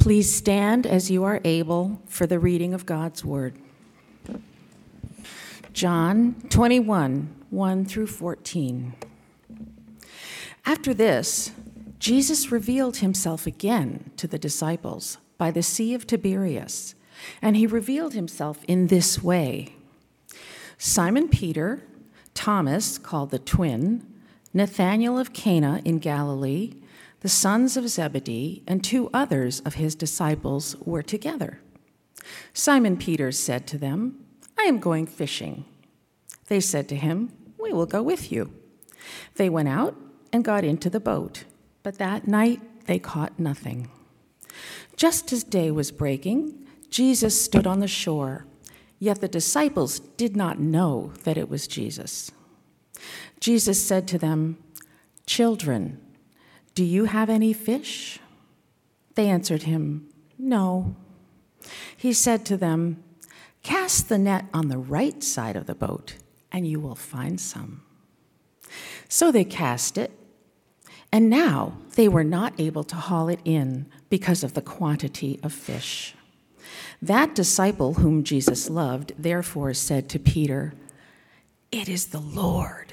Please stand as you are able for the reading of God's word. John 21, 1 through 14. After this, Jesus revealed himself again to the disciples by the Sea of Tiberias, and he revealed himself in this way Simon Peter, Thomas, called the twin, Nathanael of Cana in Galilee, the sons of Zebedee, and two others of his disciples were together. Simon Peter said to them, I am going fishing. They said to him, We will go with you. They went out and got into the boat, but that night they caught nothing. Just as day was breaking, Jesus stood on the shore, yet the disciples did not know that it was Jesus. Jesus said to them, Children, do you have any fish? They answered him, No. He said to them, Cast the net on the right side of the boat, and you will find some. So they cast it, and now they were not able to haul it in because of the quantity of fish. That disciple whom Jesus loved therefore said to Peter, It is the Lord.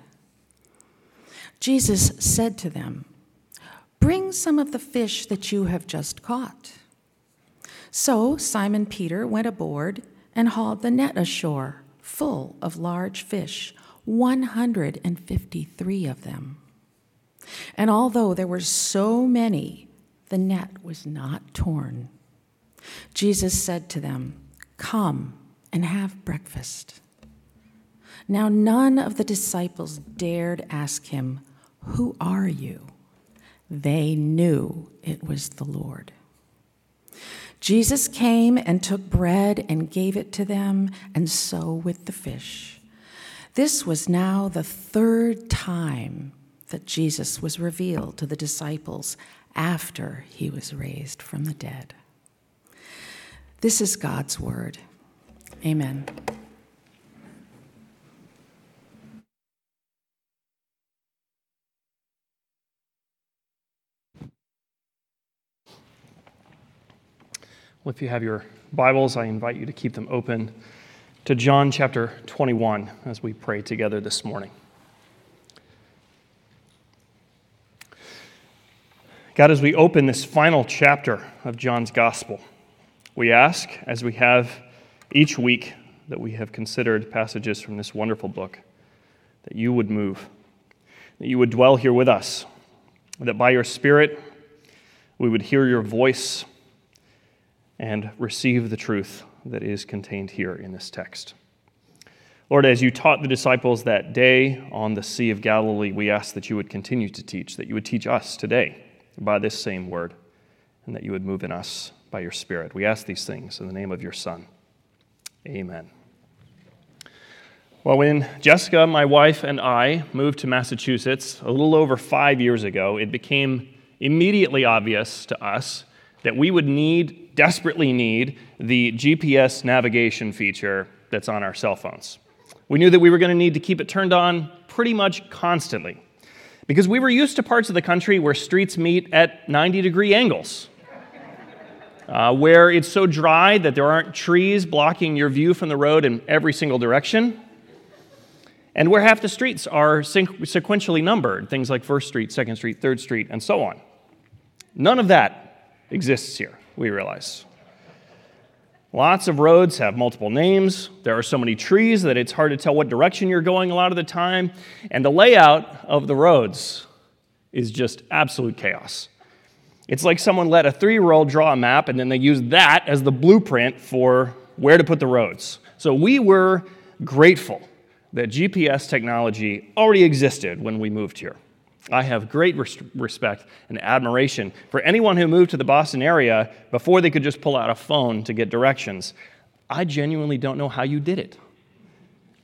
Jesus said to them, Bring some of the fish that you have just caught. So Simon Peter went aboard and hauled the net ashore, full of large fish, 153 of them. And although there were so many, the net was not torn. Jesus said to them, Come and have breakfast. Now, none of the disciples dared ask him, who are you? They knew it was the Lord. Jesus came and took bread and gave it to them, and so with the fish. This was now the third time that Jesus was revealed to the disciples after he was raised from the dead. This is God's word. Amen. Well, if you have your Bibles, I invite you to keep them open to John chapter 21 as we pray together this morning. God, as we open this final chapter of John's Gospel, we ask, as we have each week that we have considered passages from this wonderful book, that you would move, that you would dwell here with us, that by your Spirit we would hear your voice and receive the truth that is contained here in this text. Lord, as you taught the disciples that day on the Sea of Galilee, we ask that you would continue to teach, that you would teach us today by this same word, and that you would move in us by your Spirit. We ask these things in the name of your Son. Amen. Well, when Jessica, my wife, and I moved to Massachusetts a little over five years ago, it became immediately obvious to us that we would need desperately need the GPS navigation feature that's on our cell phones. We knew that we were going to need to keep it turned on pretty much constantly because we were used to parts of the country where streets meet at 90 degree angles. Uh, where it's so dry that there aren't trees blocking your view from the road in every single direction, and where half the streets are sequentially numbered, things like First Street, Second Street, Third Street, and so on. None of that exists here we realize. Lots of roads have multiple names. There are so many trees that it's hard to tell what direction you're going a lot of the time. And the layout of the roads is just absolute chaos. It's like someone let a three year old draw a map and then they used that as the blueprint for where to put the roads. So we were grateful that GPS technology already existed when we moved here. I have great res- respect and admiration for anyone who moved to the Boston area before they could just pull out a phone to get directions. I genuinely don't know how you did it.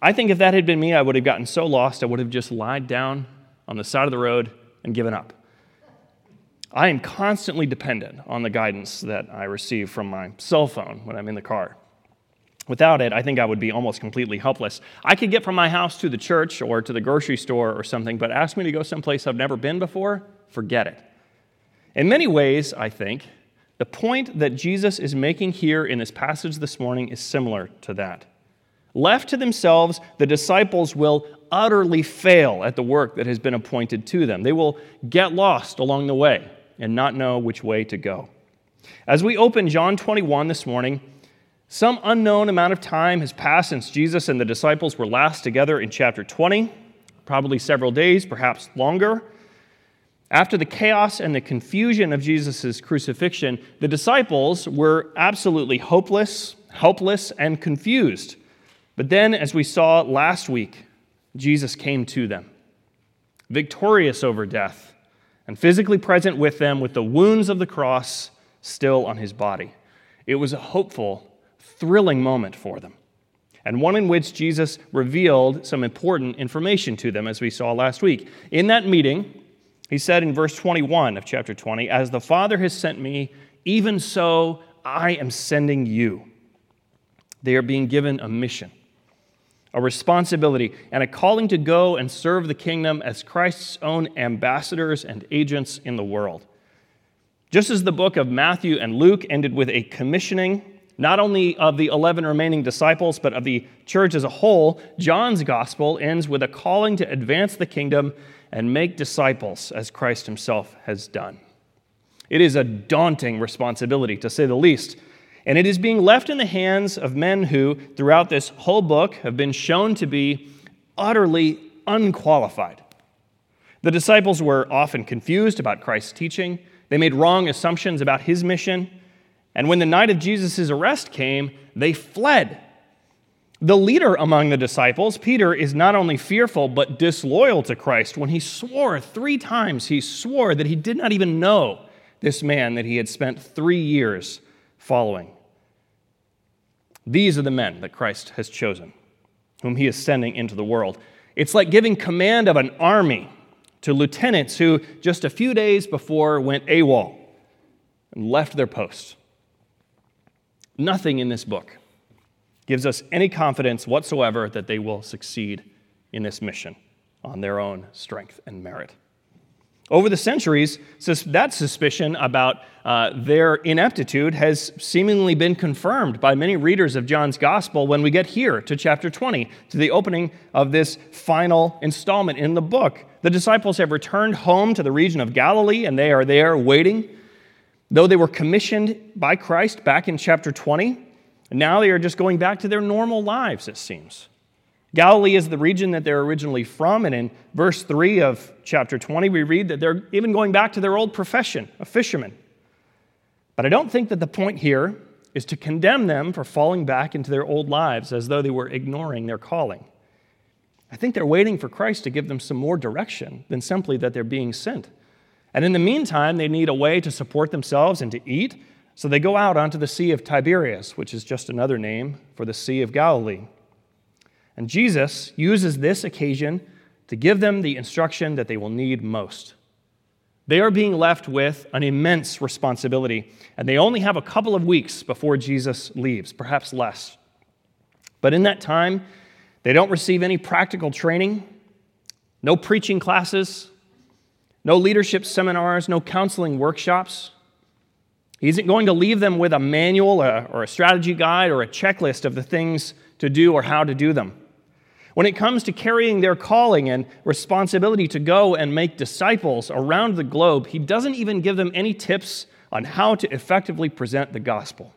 I think if that had been me, I would have gotten so lost, I would have just lied down on the side of the road and given up. I am constantly dependent on the guidance that I receive from my cell phone when I'm in the car. Without it, I think I would be almost completely helpless. I could get from my house to the church or to the grocery store or something, but ask me to go someplace I've never been before, forget it. In many ways, I think, the point that Jesus is making here in this passage this morning is similar to that. Left to themselves, the disciples will utterly fail at the work that has been appointed to them. They will get lost along the way and not know which way to go. As we open John 21 this morning, some unknown amount of time has passed since Jesus and the disciples were last together in chapter 20, probably several days, perhaps longer. After the chaos and the confusion of Jesus' crucifixion, the disciples were absolutely hopeless, helpless, and confused. But then, as we saw last week, Jesus came to them, victorious over death, and physically present with them with the wounds of the cross still on his body. It was a hopeful thrilling moment for them, and one in which Jesus revealed some important information to them, as we saw last week. In that meeting, he said in verse 21 of chapter 20, As the Father has sent me, even so I am sending you. They are being given a mission, a responsibility, and a calling to go and serve the kingdom as Christ's own ambassadors and agents in the world. Just as the book of Matthew and Luke ended with a commissioning not only of the 11 remaining disciples, but of the church as a whole, John's gospel ends with a calling to advance the kingdom and make disciples as Christ himself has done. It is a daunting responsibility, to say the least, and it is being left in the hands of men who, throughout this whole book, have been shown to be utterly unqualified. The disciples were often confused about Christ's teaching. They made wrong assumptions about his mission. And when the night of Jesus' arrest came, they fled. The leader among the disciples, Peter, is not only fearful but disloyal to Christ when he swore three times, he swore that he did not even know this man that he had spent three years following. These are the men that Christ has chosen, whom he is sending into the world. It's like giving command of an army to lieutenants who just a few days before went AWOL and left their posts. Nothing in this book gives us any confidence whatsoever that they will succeed in this mission on their own strength and merit. Over the centuries, that suspicion about uh, their ineptitude has seemingly been confirmed by many readers of John's gospel when we get here to chapter 20, to the opening of this final installment in the book. The disciples have returned home to the region of Galilee, and they are there waiting Though they were commissioned by Christ back in chapter 20, now they are just going back to their normal lives, it seems. Galilee is the region that they're originally from, and in verse 3 of chapter 20, we read that they're even going back to their old profession, a fisherman. But I don't think that the point here is to condemn them for falling back into their old lives as though they were ignoring their calling. I think they're waiting for Christ to give them some more direction than simply that they're being sent. And in the meantime, they need a way to support themselves and to eat, so they go out onto the Sea of Tiberias, which is just another name for the Sea of Galilee. And Jesus uses this occasion to give them the instruction that they will need most. They are being left with an immense responsibility, and they only have a couple of weeks before Jesus leaves, perhaps less. But in that time, they don't receive any practical training, no preaching classes, no leadership seminars, no counseling workshops. He isn't going to leave them with a manual uh, or a strategy guide or a checklist of the things to do or how to do them. When it comes to carrying their calling and responsibility to go and make disciples around the globe, he doesn't even give them any tips on how to effectively present the gospel.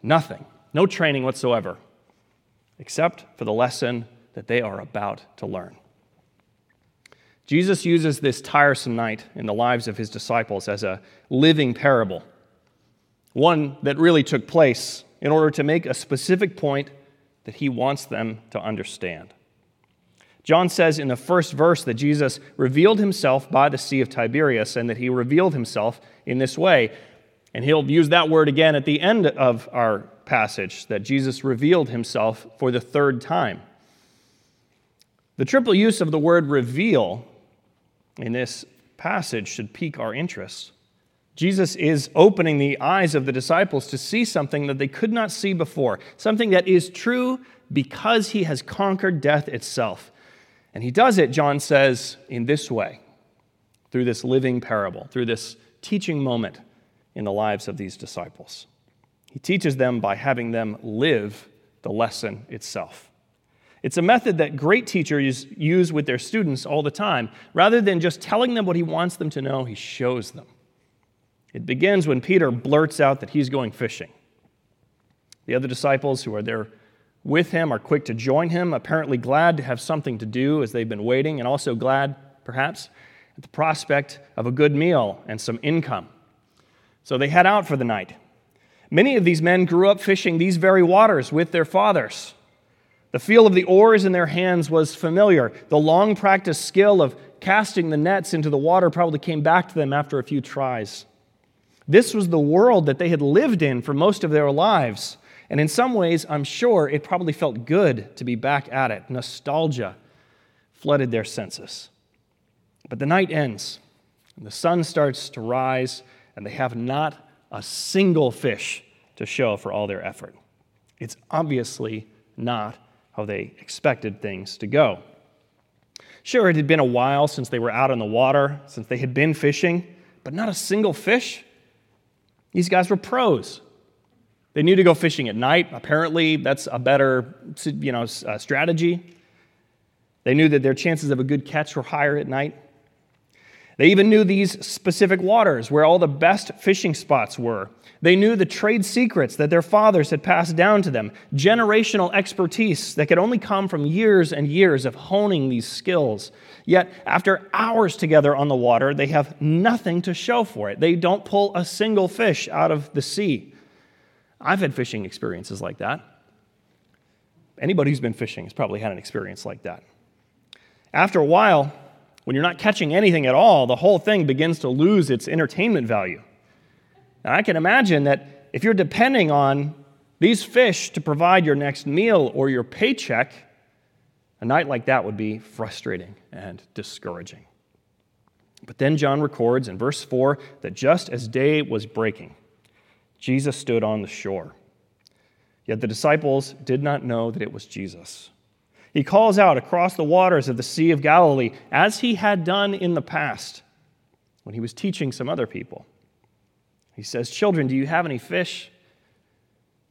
Nothing, no training whatsoever, except for the lesson that they are about to learn. Jesus uses this tiresome night in the lives of his disciples as a living parable, one that really took place in order to make a specific point that he wants them to understand. John says in the first verse that Jesus revealed himself by the Sea of Tiberias and that he revealed himself in this way. And he'll use that word again at the end of our passage that Jesus revealed himself for the third time. The triple use of the word reveal in this passage should pique our interest. Jesus is opening the eyes of the disciples to see something that they could not see before, something that is true because he has conquered death itself. And he does it, John says, in this way through this living parable, through this teaching moment in the lives of these disciples. He teaches them by having them live the lesson itself. It's a method that great teachers use with their students all the time. Rather than just telling them what he wants them to know, he shows them. It begins when Peter blurts out that he's going fishing. The other disciples who are there with him are quick to join him, apparently glad to have something to do as they've been waiting, and also glad, perhaps, at the prospect of a good meal and some income. So they head out for the night. Many of these men grew up fishing these very waters with their fathers. The feel of the oars in their hands was familiar. The long practiced skill of casting the nets into the water probably came back to them after a few tries. This was the world that they had lived in for most of their lives. And in some ways, I'm sure it probably felt good to be back at it. Nostalgia flooded their senses. But the night ends, and the sun starts to rise, and they have not a single fish to show for all their effort. It's obviously not how they expected things to go. Sure, it had been a while since they were out on the water, since they had been fishing, but not a single fish. These guys were pros. They knew to go fishing at night. Apparently, that's a better you know, uh, strategy. They knew that their chances of a good catch were higher at night. They even knew these specific waters where all the best fishing spots were. They knew the trade secrets that their fathers had passed down to them, generational expertise that could only come from years and years of honing these skills. Yet, after hours together on the water, they have nothing to show for it. They don't pull a single fish out of the sea. I've had fishing experiences like that. Anybody who's been fishing has probably had an experience like that. After a while, when you're not catching anything at all, the whole thing begins to lose its entertainment value. And I can imagine that if you're depending on these fish to provide your next meal or your paycheck, a night like that would be frustrating and discouraging. But then John records in verse 4 that just as day was breaking, Jesus stood on the shore. Yet the disciples did not know that it was Jesus. He calls out across the waters of the Sea of Galilee, as he had done in the past when he was teaching some other people. He says, Children, do you have any fish?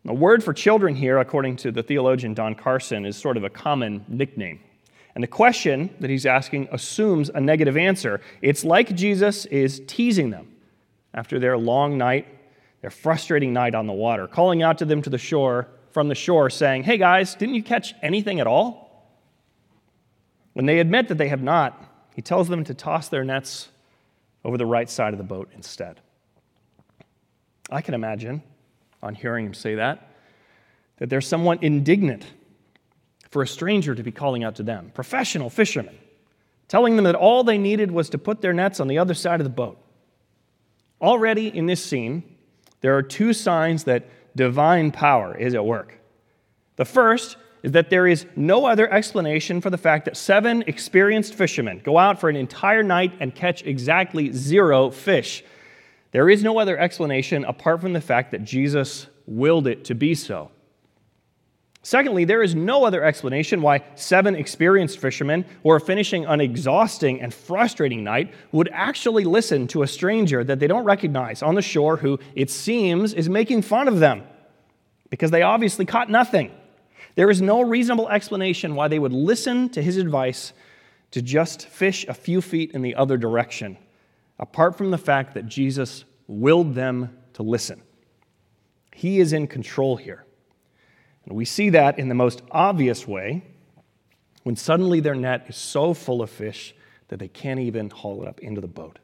The word for children here, according to the theologian Don Carson, is sort of a common nickname. And the question that he's asking assumes a negative answer. It's like Jesus is teasing them after their long night their frustrating night on the water, calling out to them to the shore from the shore, saying, Hey guys, didn't you catch anything at all? When they admit that they have not, he tells them to toss their nets over the right side of the boat instead. I can imagine, on hearing him say that, that they're somewhat indignant for a stranger to be calling out to them, professional fishermen, telling them that all they needed was to put their nets on the other side of the boat. Already in this scene, there are two signs that divine power is at work. The first is that there is no other explanation for the fact that seven experienced fishermen go out for an entire night and catch exactly zero fish. There is no other explanation apart from the fact that Jesus willed it to be so. Secondly, there is no other explanation why seven experienced fishermen who are finishing an exhausting and frustrating night would actually listen to a stranger that they don't recognize on the shore who, it seems, is making fun of them because they obviously caught nothing. There is no reasonable explanation why they would listen to his advice to just fish a few feet in the other direction, apart from the fact that Jesus willed them to listen. He is in control here. And we see that in the most obvious way when suddenly their net is so full of fish that they can't even haul it up into the boat.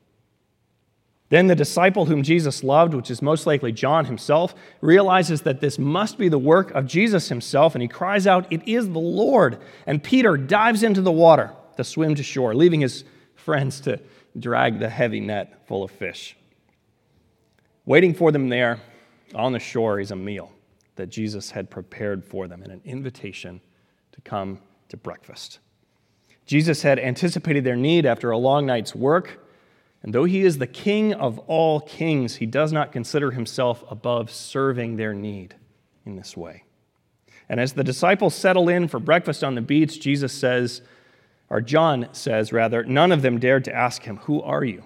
Then the disciple whom Jesus loved, which is most likely John himself, realizes that this must be the work of Jesus himself, and he cries out, It is the Lord. And Peter dives into the water to swim to shore, leaving his friends to drag the heavy net full of fish. Waiting for them there on the shore is a meal that Jesus had prepared for them and an invitation to come to breakfast. Jesus had anticipated their need after a long night's work and though he is the king of all kings, he does not consider himself above serving their need in this way. And as the disciples settle in for breakfast on the beach, Jesus says, or John says, rather, none of them dared to ask him, Who are you?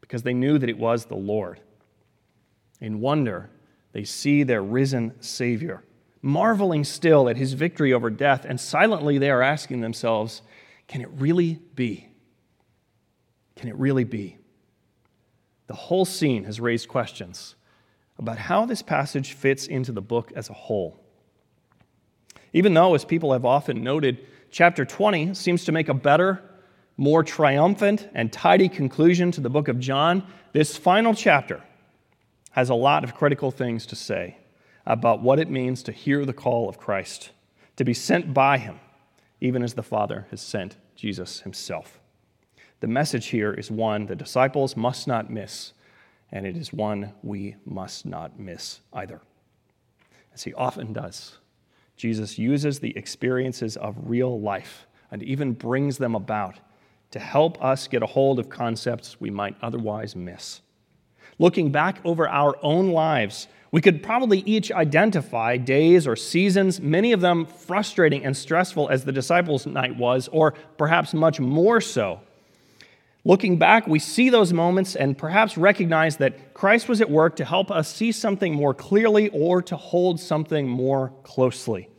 Because they knew that it was the Lord. In wonder, they see their risen Savior, marveling still at his victory over death, and silently they are asking themselves, Can it really be? Can it really be? The whole scene has raised questions about how this passage fits into the book as a whole. Even though, as people have often noted, chapter 20 seems to make a better, more triumphant, and tidy conclusion to the book of John, this final chapter has a lot of critical things to say about what it means to hear the call of Christ, to be sent by him, even as the Father has sent Jesus himself. The message here is one the disciples must not miss, and it is one we must not miss either. As he often does, Jesus uses the experiences of real life and even brings them about to help us get a hold of concepts we might otherwise miss. Looking back over our own lives, we could probably each identify days or seasons, many of them frustrating and stressful as the disciples' night was, or perhaps much more so Looking back, we see those moments and perhaps recognize that Christ was at work to help us see something more clearly or to hold something more closely.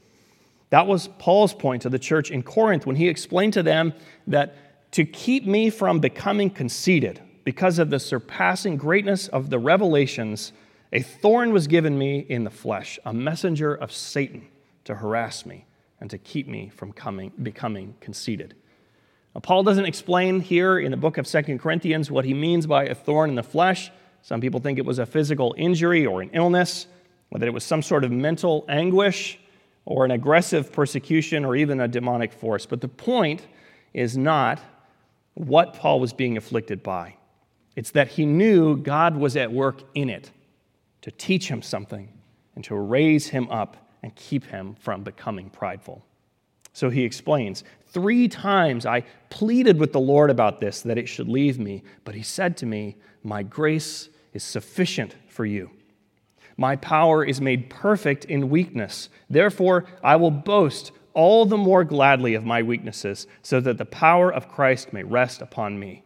That was Paul's point to the church in Corinth when he explained to them that to keep me from becoming conceited because of the surpassing greatness of the revelations, a thorn was given me in the flesh, a messenger of Satan to harass me and to keep me from coming, becoming conceited. Paul doesn't explain here in the book of Second Corinthians what he means by a thorn in the flesh. Some people think it was a physical injury or an illness, that it was some sort of mental anguish or an aggressive persecution or even a demonic force. But the point is not what Paul was being afflicted by, it's that he knew God was at work in it to teach him something and to raise him up and keep him from becoming prideful. So he explains Three times I pleaded with the Lord about this, that it should leave me. But he said to me, My grace is sufficient for you. My power is made perfect in weakness. Therefore, I will boast all the more gladly of my weaknesses, so that the power of Christ may rest upon me.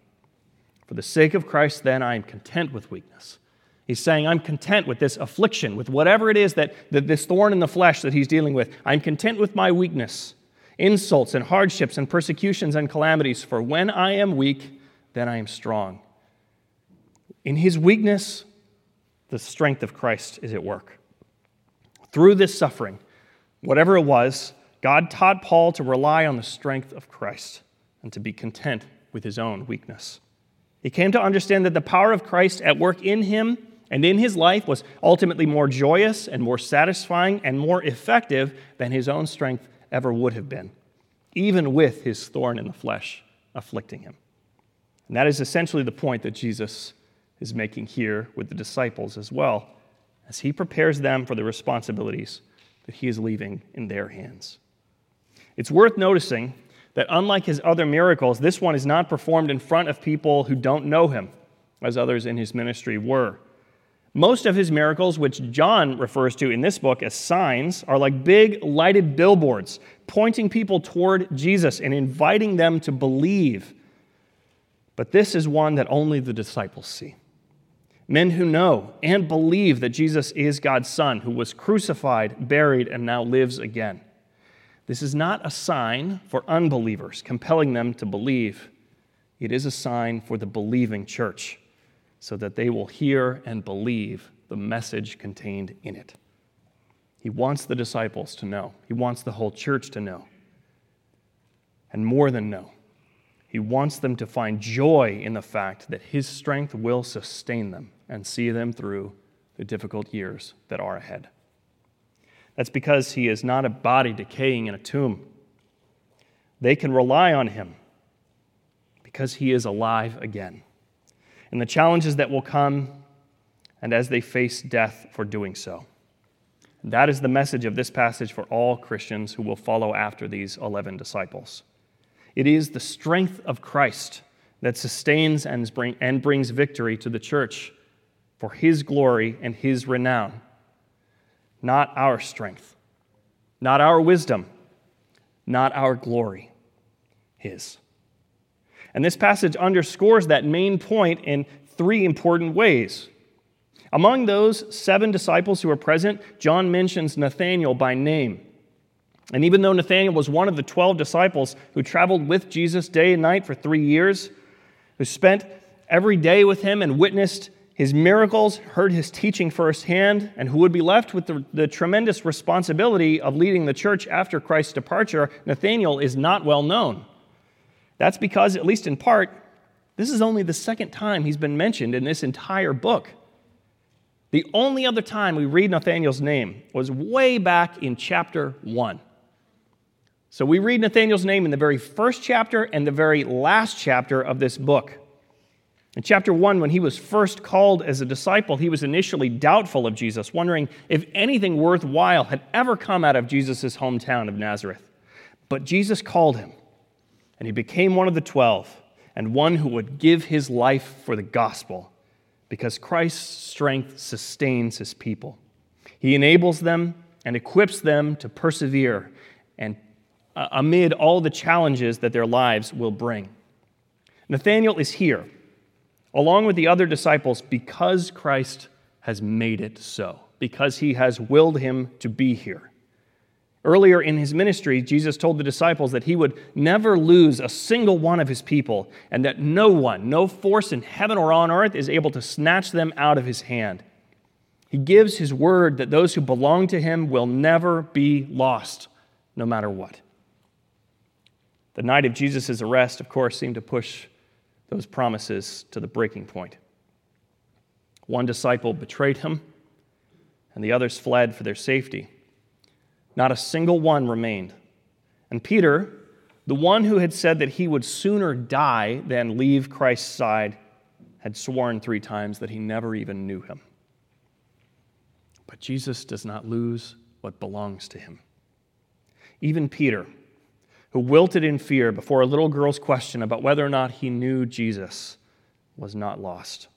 For the sake of Christ, then, I am content with weakness. He's saying, I'm content with this affliction, with whatever it is that, that this thorn in the flesh that he's dealing with. I'm content with my weakness insults and hardships and persecutions and calamities, for when I am weak, then I am strong. In his weakness, the strength of Christ is at work. Through this suffering, whatever it was, God taught Paul to rely on the strength of Christ and to be content with his own weakness. He came to understand that the power of Christ at work in him and in his life was ultimately more joyous and more satisfying and more effective than his own strength ever would have been, even with his thorn in the flesh afflicting him. And that is essentially the point that Jesus is making here with the disciples as well, as he prepares them for the responsibilities that he is leaving in their hands. It's worth noticing that unlike his other miracles, this one is not performed in front of people who don't know him, as others in his ministry were. Most of his miracles, which John refers to in this book as signs, are like big lighted billboards pointing people toward Jesus and inviting them to believe. But this is one that only the disciples see. Men who know and believe that Jesus is God's Son, who was crucified, buried, and now lives again. This is not a sign for unbelievers, compelling them to believe. It is a sign for the believing church so that they will hear and believe the message contained in it. He wants the disciples to know, he wants the whole church to know. And more than know, He wants them to find joy in the fact that His strength will sustain them and see them through the difficult years that are ahead. That's because He is not a body decaying in a tomb. They can rely on Him because He is alive again. And the challenges that will come, and as they face death for doing so. That is the message of this passage for all Christians who will follow after these 11 disciples. It is the strength of Christ that sustains and, brings victory to the church for his glory and his renown, not our strength, not our wisdom, not our glory, his. And this passage underscores that main point in three important ways. Among those seven disciples who are present, John mentions Nathanael by name. And even though Nathanael was one of the 12 disciples who traveled with Jesus day and night for three years, who spent every day with him and witnessed his miracles, heard his teaching firsthand, and who would be left with the, the, tremendous responsibility of leading the church after Christ's departure, Nathanael is not well known. That's because, at least in part, this is only the second time he's been mentioned in this entire book. The only other time we read Nathanael's name was way back in chapter 1. So we read Nathanael's name in the very first chapter and the very last chapter of this book. In chapter 1, when he was first called as a disciple, he was initially doubtful of Jesus, wondering if anything worthwhile had ever come out of Jesus' hometown of Nazareth. But Jesus called him, and he became one of the twelve, and one who would give his life for the gospel, because Christ's strength sustains his people. He enables them and equips them to persevere and uh, amid all the challenges that their lives will bring. Nathanael is here, along with the other disciples, because Christ has made it so, because he has willed him to be here. Earlier in his ministry, Jesus told the disciples that he would never lose a single one of his people, and that no one, no force in heaven or on earth, is able to snatch them out of his hand. He gives his word that those who belong to him will never be lost, no matter what. The night of Jesus' arrest, of course, seemed to push those promises to the breaking point. One disciple betrayed him, and the others fled for their safety. Not a single one remained. And Peter, the one who had said that he would sooner die than leave Christ's side, had sworn three times that he never even knew him. But Jesus does not lose what belongs to him. Even Peter, who wilted in fear before a little girl's question about whether or not he knew Jesus, was not lost.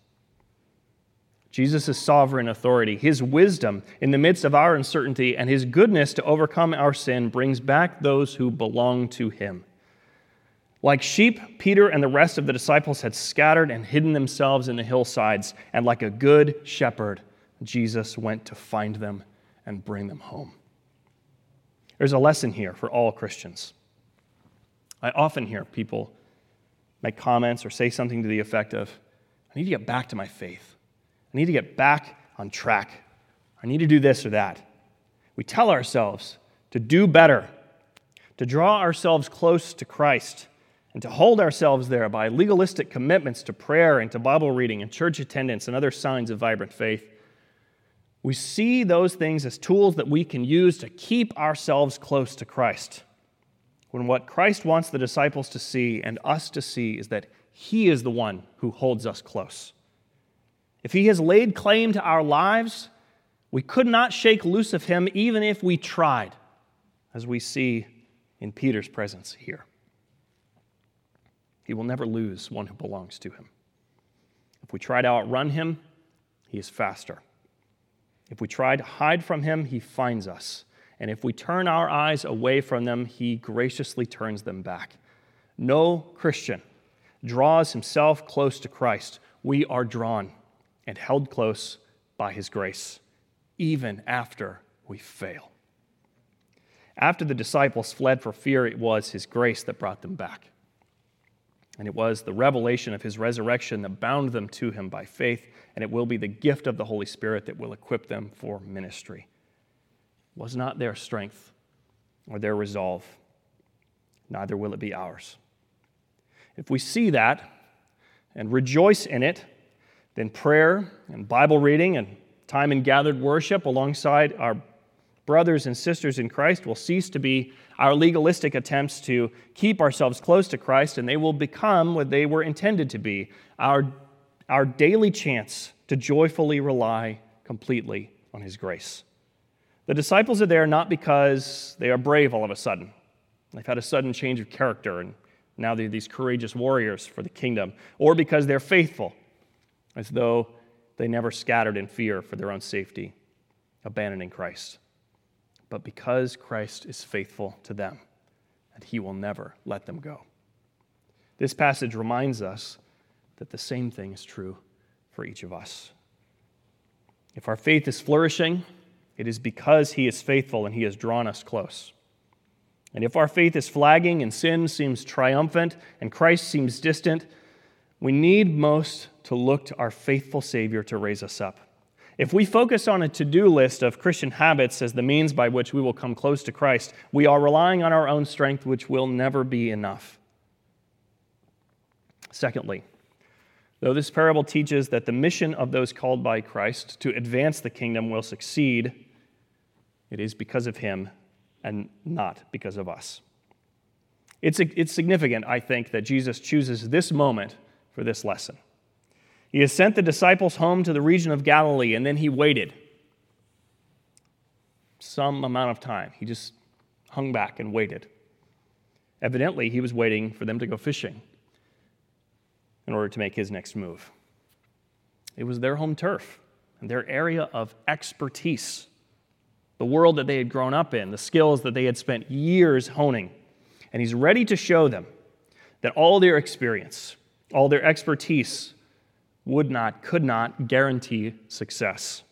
Jesus' sovereign authority, his wisdom in the midst of our uncertainty, and his goodness to overcome our sin brings back those who belong to him. Like sheep, Peter and the rest of the disciples had scattered and hidden themselves in the hillsides, and like a good shepherd, Jesus went to find them and bring them home. There's a lesson here for all Christians. I often hear people make comments or say something to the effect of, I need to get back to my faith. I need to get back on track. I need to do this or that. We tell ourselves to do better, to draw ourselves close to Christ, and to hold ourselves there by legalistic commitments to prayer and to Bible reading and church attendance and other signs of vibrant faith. We see those things as tools that we can use to keep ourselves close to Christ when what Christ wants the disciples to see and us to see is that He is the one who holds us close. If He has laid claim to our lives, we could not shake loose of Him even if we tried, as we see in Peter's presence here. He will never lose one who belongs to Him. If we try to outrun Him, He is faster. If we try to hide from Him, He finds us. And if we turn our eyes away from them, he graciously turns them back. No Christian draws himself close to Christ. We are drawn and held close by his grace, even after we fail. After the disciples fled for fear, it was his grace that brought them back. And it was the revelation of his resurrection that bound them to him by faith, and it will be the gift of the Holy Spirit that will equip them for ministry was not their strength or their resolve, neither will it be ours. If we see that and rejoice in it, then prayer and Bible reading and time in gathered worship alongside our brothers and sisters in Christ will cease to be our legalistic attempts to keep ourselves close to Christ, and they will become what they were intended to be our, our daily chance to joyfully rely completely on His grace. The disciples are there not because they are brave all of a sudden. They've had a sudden change of character, and now they're these courageous warriors for the kingdom, or because they're faithful, as though they never scattered in fear for their own safety, abandoning Christ but because Christ is faithful to them, and he will never let them go. This passage reminds us that the same thing is true for each of us. If our faith is flourishing, it is because he is faithful and he has drawn us close. And if our faith is flagging and sin seems triumphant and Christ seems distant, we need most to look to our faithful Savior to raise us up. If we focus on a to do list of Christian habits as the means by which we will come close to Christ, we are relying on our own strength, which will never be enough. Secondly, though this parable teaches that the mission of those called by Christ to advance the kingdom will succeed, it is because of him and not because of us. It's, it's significant, I think, that Jesus chooses this moment for this lesson. He has sent the disciples home to the region of Galilee, and then he waited some amount of time. He just hung back and waited. Evidently, he was waiting for them to go fishing in order to make his next move. It was their home turf and their area of expertise, the world that they had grown up in, the skills that they had spent years honing. And he's ready to show them that all their experience, all their expertise, would not, could not guarantee success.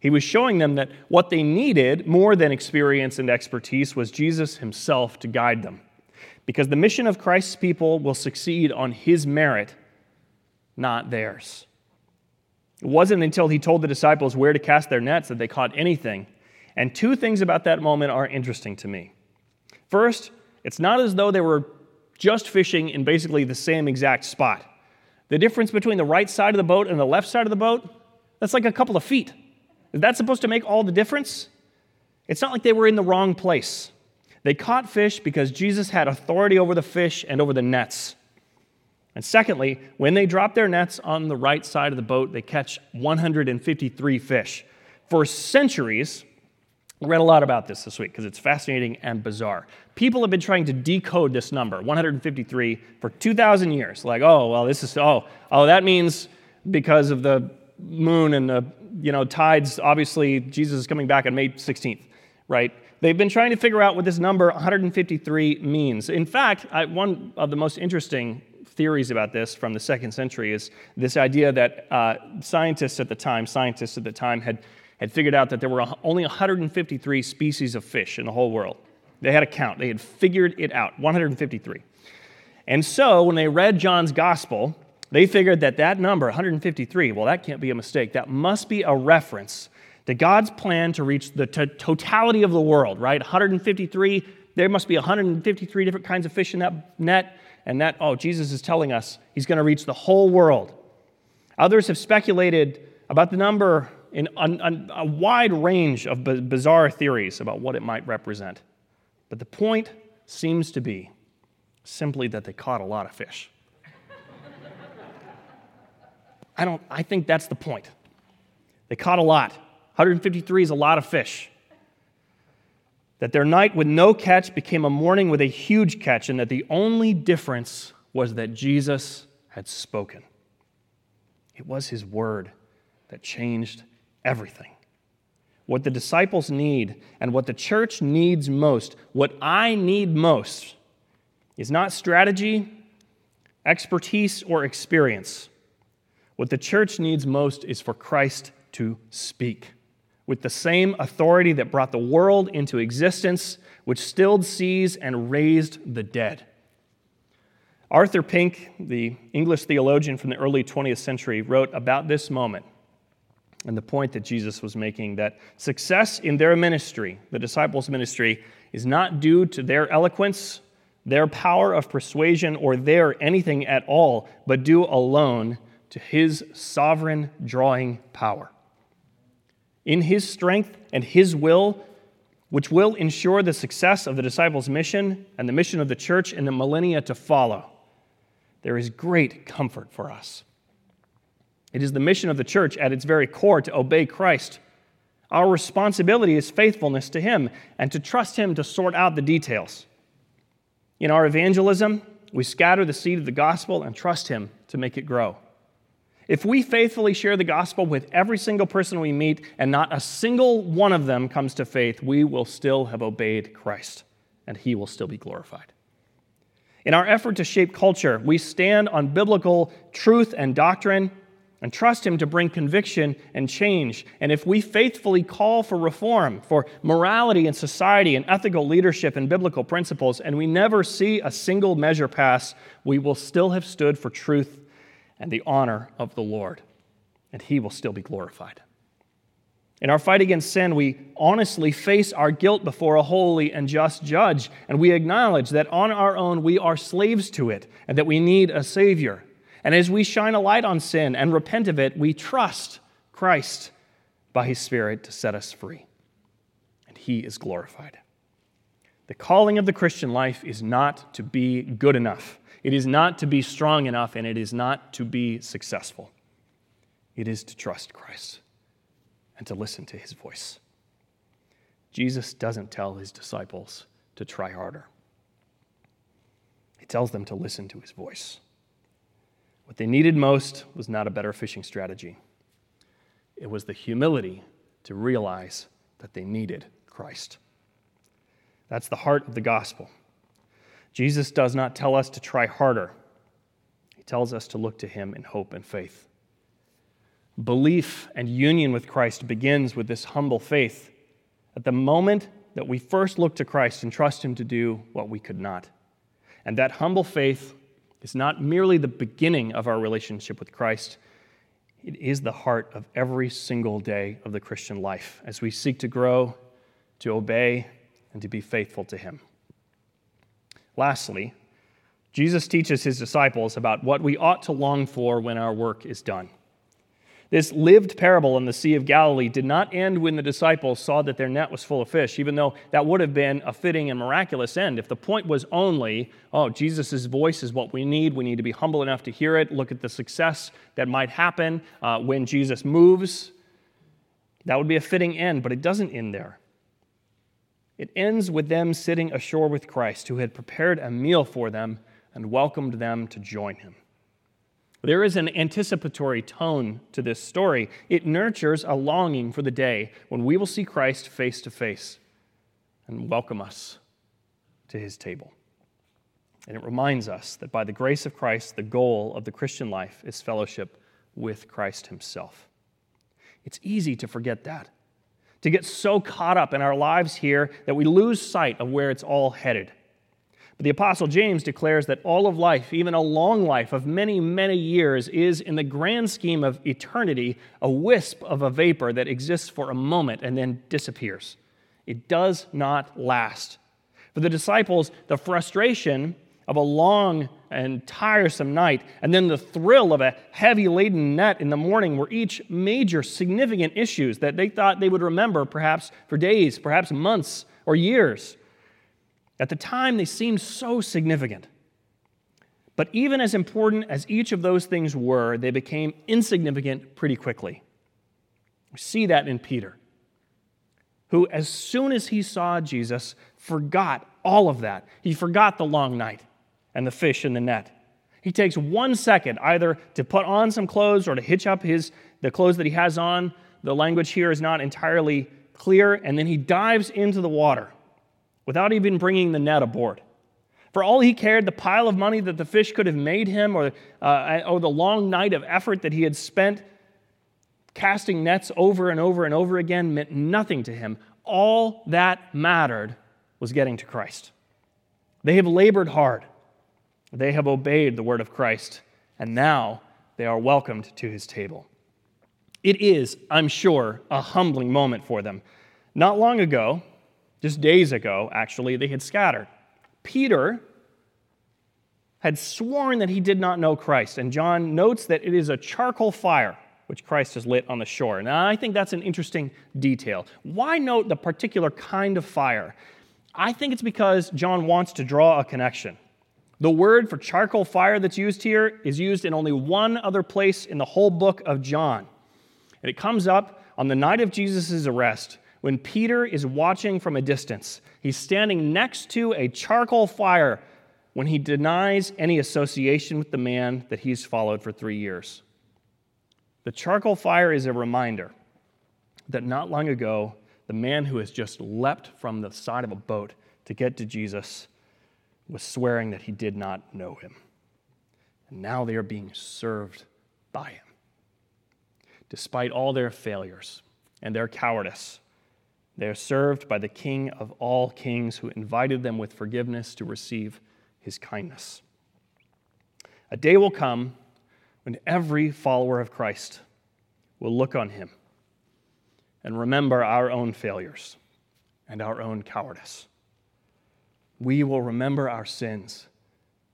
He was showing them that what they needed more than experience and expertise was Jesus himself to guide them. Because the mission of Christ's people will succeed on his merit, not theirs. It wasn't until he told the disciples where to cast their nets that they caught anything. And two things about that moment are interesting to me. First, it's not as though they were just fishing in basically the same exact spot. The difference between the right side of the boat and the left side of the boat, that's like a couple of feet. Is that supposed to make all the difference? It's not like they were in the wrong place. They caught fish because Jesus had authority over the fish and over the nets. And secondly, when they drop their nets on the right side of the boat, they catch 153 fish. For centuries, read a lot about this this week because it's fascinating and bizarre. People have been trying to decode this number, 153, for 2,000 years. Like, oh, well, this is, oh, oh, that means because of the moon and the, you know, tides, obviously, Jesus is coming back on May 16th, right? They've been trying to figure out what this number 153 means. In fact, I, one of the most interesting theories about this from the second century is this idea that uh, scientists at the time, scientists at the time, had had figured out that there were only 153 species of fish in the whole world. They had a count, they had figured it out 153. And so when they read John's gospel, they figured that that number, 153, well, that can't be a mistake. That must be a reference to God's plan to reach the t- totality of the world, right? 153, there must be 153 different kinds of fish in that net. And that, oh, Jesus is telling us he's going to reach the whole world. Others have speculated about the number in a, wide range of b- bizarre theories about what it might represent. But the point seems to be simply that they caught a lot of fish. I don't I think that's the point. They caught a lot. 153 is a lot of fish. That their night with no catch became a morning with a huge catch, and that the only difference was that Jesus had spoken. It was his word that changed everything. What the disciples need and what the church needs most, what I need most, is not strategy, expertise, or experience. What the church needs most is for Christ to speak with the same authority that brought the world into existence, which stilled seas and raised the dead. Arthur Pink, the English theologian from the early 20th century, wrote about this moment and the point that Jesus was making that success in their ministry, the disciples' ministry, is not due to their eloquence their power of persuasion, or their anything at all, but due alone to his sovereign drawing power. In his strength and his will, which will ensure the success of the disciples' mission and the mission of the church in the millennia to follow, there is great comfort for us. It is the mission of the church at its very core to obey Christ. Our responsibility is faithfulness to Him and to trust Him to sort out the details. In our evangelism, we scatter the seed of the gospel and trust Him to make it grow. If we faithfully share the gospel with every single person we meet and not a single one of them comes to faith, we will still have obeyed Christ and He will still be glorified. In our effort to shape culture, we stand on biblical truth and doctrine and trust Him to bring conviction and change. And if we faithfully call for reform, for morality in society and ethical leadership and biblical principles, and we never see a single measure pass, we will still have stood for truth and the honor of the Lord, and He will still be glorified. In our fight against sin, we honestly face our guilt before a holy and just judge, and we acknowledge that on our own we are slaves to it and that we need a Savior. And as we shine a light on sin and repent of it, we trust Christ by His Spirit to set us free. And He is glorified. The calling of the Christian life is not to be good enough, it is not to be strong enough, and it is not to be successful. It is to trust Christ and to listen to His voice. Jesus doesn't tell His disciples to try harder, He tells them to listen to His voice. What they needed most was not a better fishing strategy, it was the humility to realize that they needed Christ. That's the heart of the gospel. Jesus does not tell us to try harder, he tells us to look to him in hope and faith. Belief and union with Christ begins with this humble faith. At the moment that we first look to Christ and trust him to do what we could not. And that humble faith is not merely the beginning of our relationship with Christ, it is the heart of every single day of the Christian life as we seek to grow, to obey, and to be faithful to Him. Lastly, Jesus teaches his disciples about what we ought to long for when our work is done. This lived parable in the Sea of Galilee did not end when the disciples saw that their net was full of fish, even though that would have been a fitting and miraculous end. If the point was only, oh, Jesus' voice is what we need, we need to be humble enough to hear it, look at the success that might happen uh, when Jesus moves, that would be a fitting end, but it doesn't end there. It ends with them sitting ashore with Christ, who had prepared a meal for them and welcomed them to join him. There is an anticipatory tone to this story. It nurtures a longing for the day when we will see Christ face to face and welcome us to his table. And it reminds us that by the grace of Christ, the goal of the Christian life is fellowship with Christ himself. It's easy to forget that, to get so caught up in our lives here that we lose sight of where it's all headed. But the Apostle James declares that all of life, even a long life of many, many years, is, in the grand scheme of eternity, a wisp of a vapor that exists for a moment and then disappears. It does not last. For the disciples, the frustration of a long and tiresome night, and then the thrill of a heavy laden net in the morning were each major significant issues that they thought they would remember perhaps for days, perhaps months, or years. At the time, they seemed so significant. But even as important as each of those things were, they became insignificant pretty quickly. We see that in Peter, who, as soon as he saw Jesus, forgot all of that. He forgot the long night and the fish in the net. He takes one second either to put on some clothes or to hitch up his, the clothes that he has on. The language here is not entirely clear. And then he dives into the water without even bringing the net aboard. For all he cared, the pile of money that the fish could have made him, or, uh, or the long night of effort that he had spent casting nets over and over and over again, meant nothing to him. All that mattered was getting to Christ. They have labored hard, they have obeyed the word of Christ, and now they are welcomed to his table. It is, I'm sure, a humbling moment for them. Not long ago, just days ago, actually, they had scattered. Peter had sworn that he did not know Christ. And John notes that it is a charcoal fire which Christ has lit on the shore. Now, I think that's an interesting detail. Why note the particular kind of fire? I think it's because John wants to draw a connection. The word for charcoal fire that's used here is used in only one other place in the whole book of John. And it comes up on the night of Jesus' arrest when Peter is watching from a distance. He's standing next to a charcoal fire when he denies any association with the man that he's followed for three years. The charcoal fire is a reminder that not long ago, the man who has just leapt from the side of a boat to get to Jesus was swearing that he did not know him. And now they are being served by him. Despite all their failures and their cowardice, they are served by the King of all kings who invited them with forgiveness to receive his kindness. A day will come when every follower of Christ will look on him and remember our own failures and our own cowardice. We will remember our sins,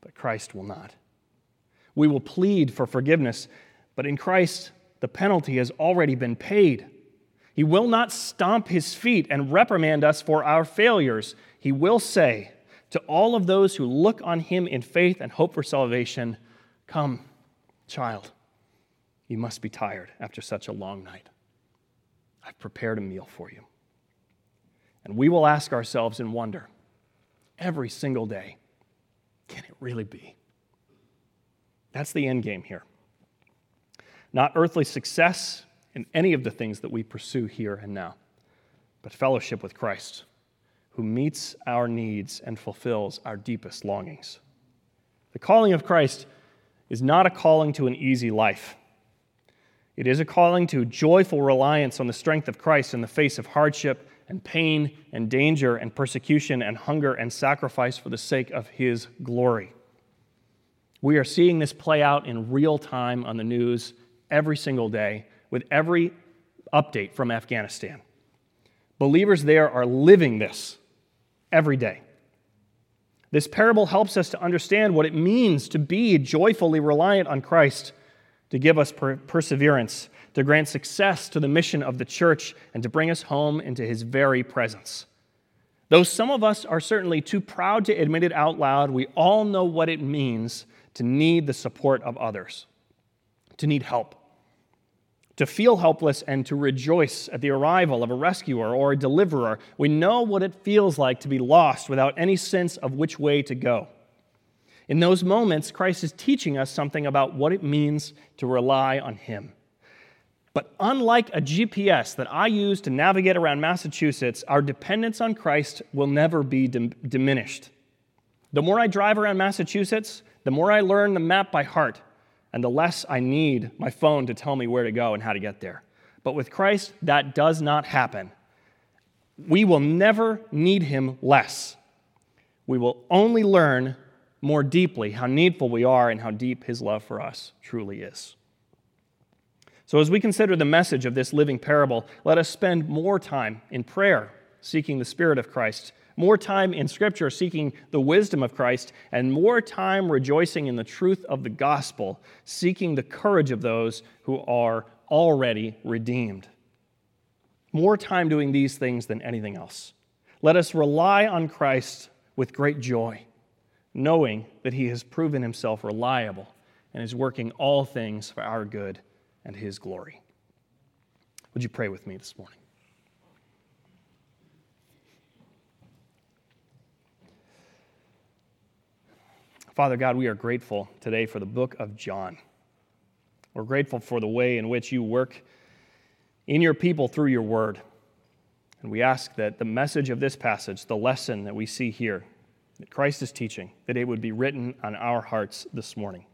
but Christ will not. We will plead for forgiveness, but in Christ, the penalty has already been paid. He will not stomp his feet and reprimand us for our failures. He will say to all of those who look on him in faith and hope for salvation, Come, child, you must be tired after such a long night. I've prepared a meal for you. And we will ask ourselves in wonder every single day can it really be? That's the end game here. Not earthly success in any of the things that we pursue here and now, but fellowship with Christ, who meets our needs and fulfills our deepest longings. The calling of Christ is not a calling to an easy life. It is a calling to joyful reliance on the strength of Christ in the face of hardship and pain and danger and persecution and hunger and sacrifice for the sake of His glory. We are seeing this play out in real time on the news every single day with every update from Afghanistan. Believers there are living this every day. This parable helps us to understand what it means to be joyfully reliant on Christ, to give us per- perseverance, to grant success to the mission of the church, and to bring us home into his very presence. Though some of us are certainly too proud to admit it out loud, we all know what it means to need the support of others, to need help to feel helpless and to rejoice at the arrival of a rescuer or a deliverer. We know what it feels like to be lost without any sense of which way to go. In those moments, Christ is teaching us something about what it means to rely on Him. But unlike a GPS that I use to navigate around Massachusetts, our dependence on Christ will never be dim- diminished. The more I drive around Massachusetts, the more I learn the map by heart and the less I need my phone to tell me where to go and how to get there. But with Christ, that does not happen. We will never need him less. We will only learn more deeply how needful we are and how deep his love for us truly is. So, as we consider the message of this living parable, let us spend more time in prayer, seeking the Spirit of Christ more time in Scripture seeking the wisdom of Christ, and more time rejoicing in the truth of the gospel, seeking the courage of those who are already redeemed. More time doing these things than anything else. Let us rely on Christ with great joy, knowing that He has proven Himself reliable and is working all things for our good and His glory. Would you pray with me this morning? Father God, we are grateful today for the book of John. We're grateful for the way in which you work in your people through your word. And we ask that the message of this passage, the lesson that we see here, that Christ is teaching, that it would be written on our hearts this morning.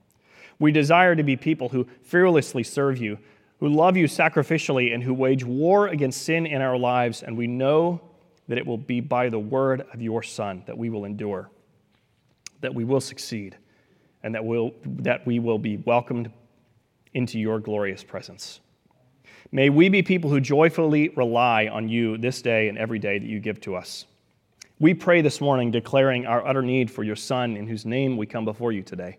We desire to be people who fearlessly serve you, who love you sacrificially, and who wage war against sin in our lives. And we know that it will be by the word of your Son that we will endure that we will succeed and that, we'll, that we will be welcomed into your glorious presence. May we be people who joyfully rely on you this day and every day that you give to us. We pray this morning declaring our utter need for your Son, in whose name we come before you today.